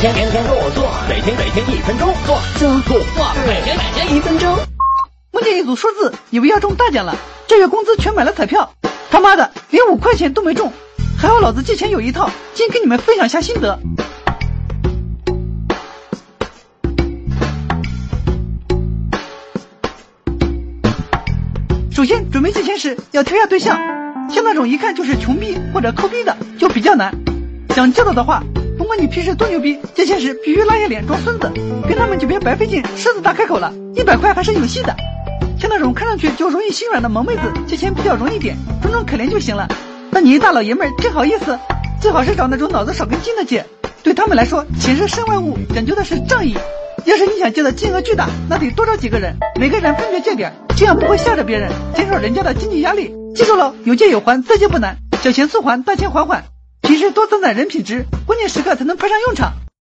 天天天天做做，每天每天一分钟做做做做，每天每天一分钟。梦见一组数字，以为要中大奖了，这月工资全买了彩票，他妈的连五块钱都没中，还好老子借钱有一套，今跟你们分享下心得。首先准备借钱时要挑下对象，像那种一看就是穷逼或者抠逼的就比较难。想借到的话，不管你平时多牛逼，借钱时必须拉下脸装孙子，跟他们就别白费劲狮子大开口了，一百块还是有戏的。像那种看上去就容易心软的萌妹子，借钱比较容易点，装装可怜就行了。那你一大老爷们儿真好意思？最好是找那种脑子少根筋的借，对他们来说，钱是身外物，讲究的是正义。要是你想借的金额巨大，那得多找几个人，每个人分别借点，这样不会吓着别人，减少人家的经济压力。记住了，有借有还，再借不难，小钱速还，大钱缓缓。要多增攒人品值，关键时刻才能派上用场。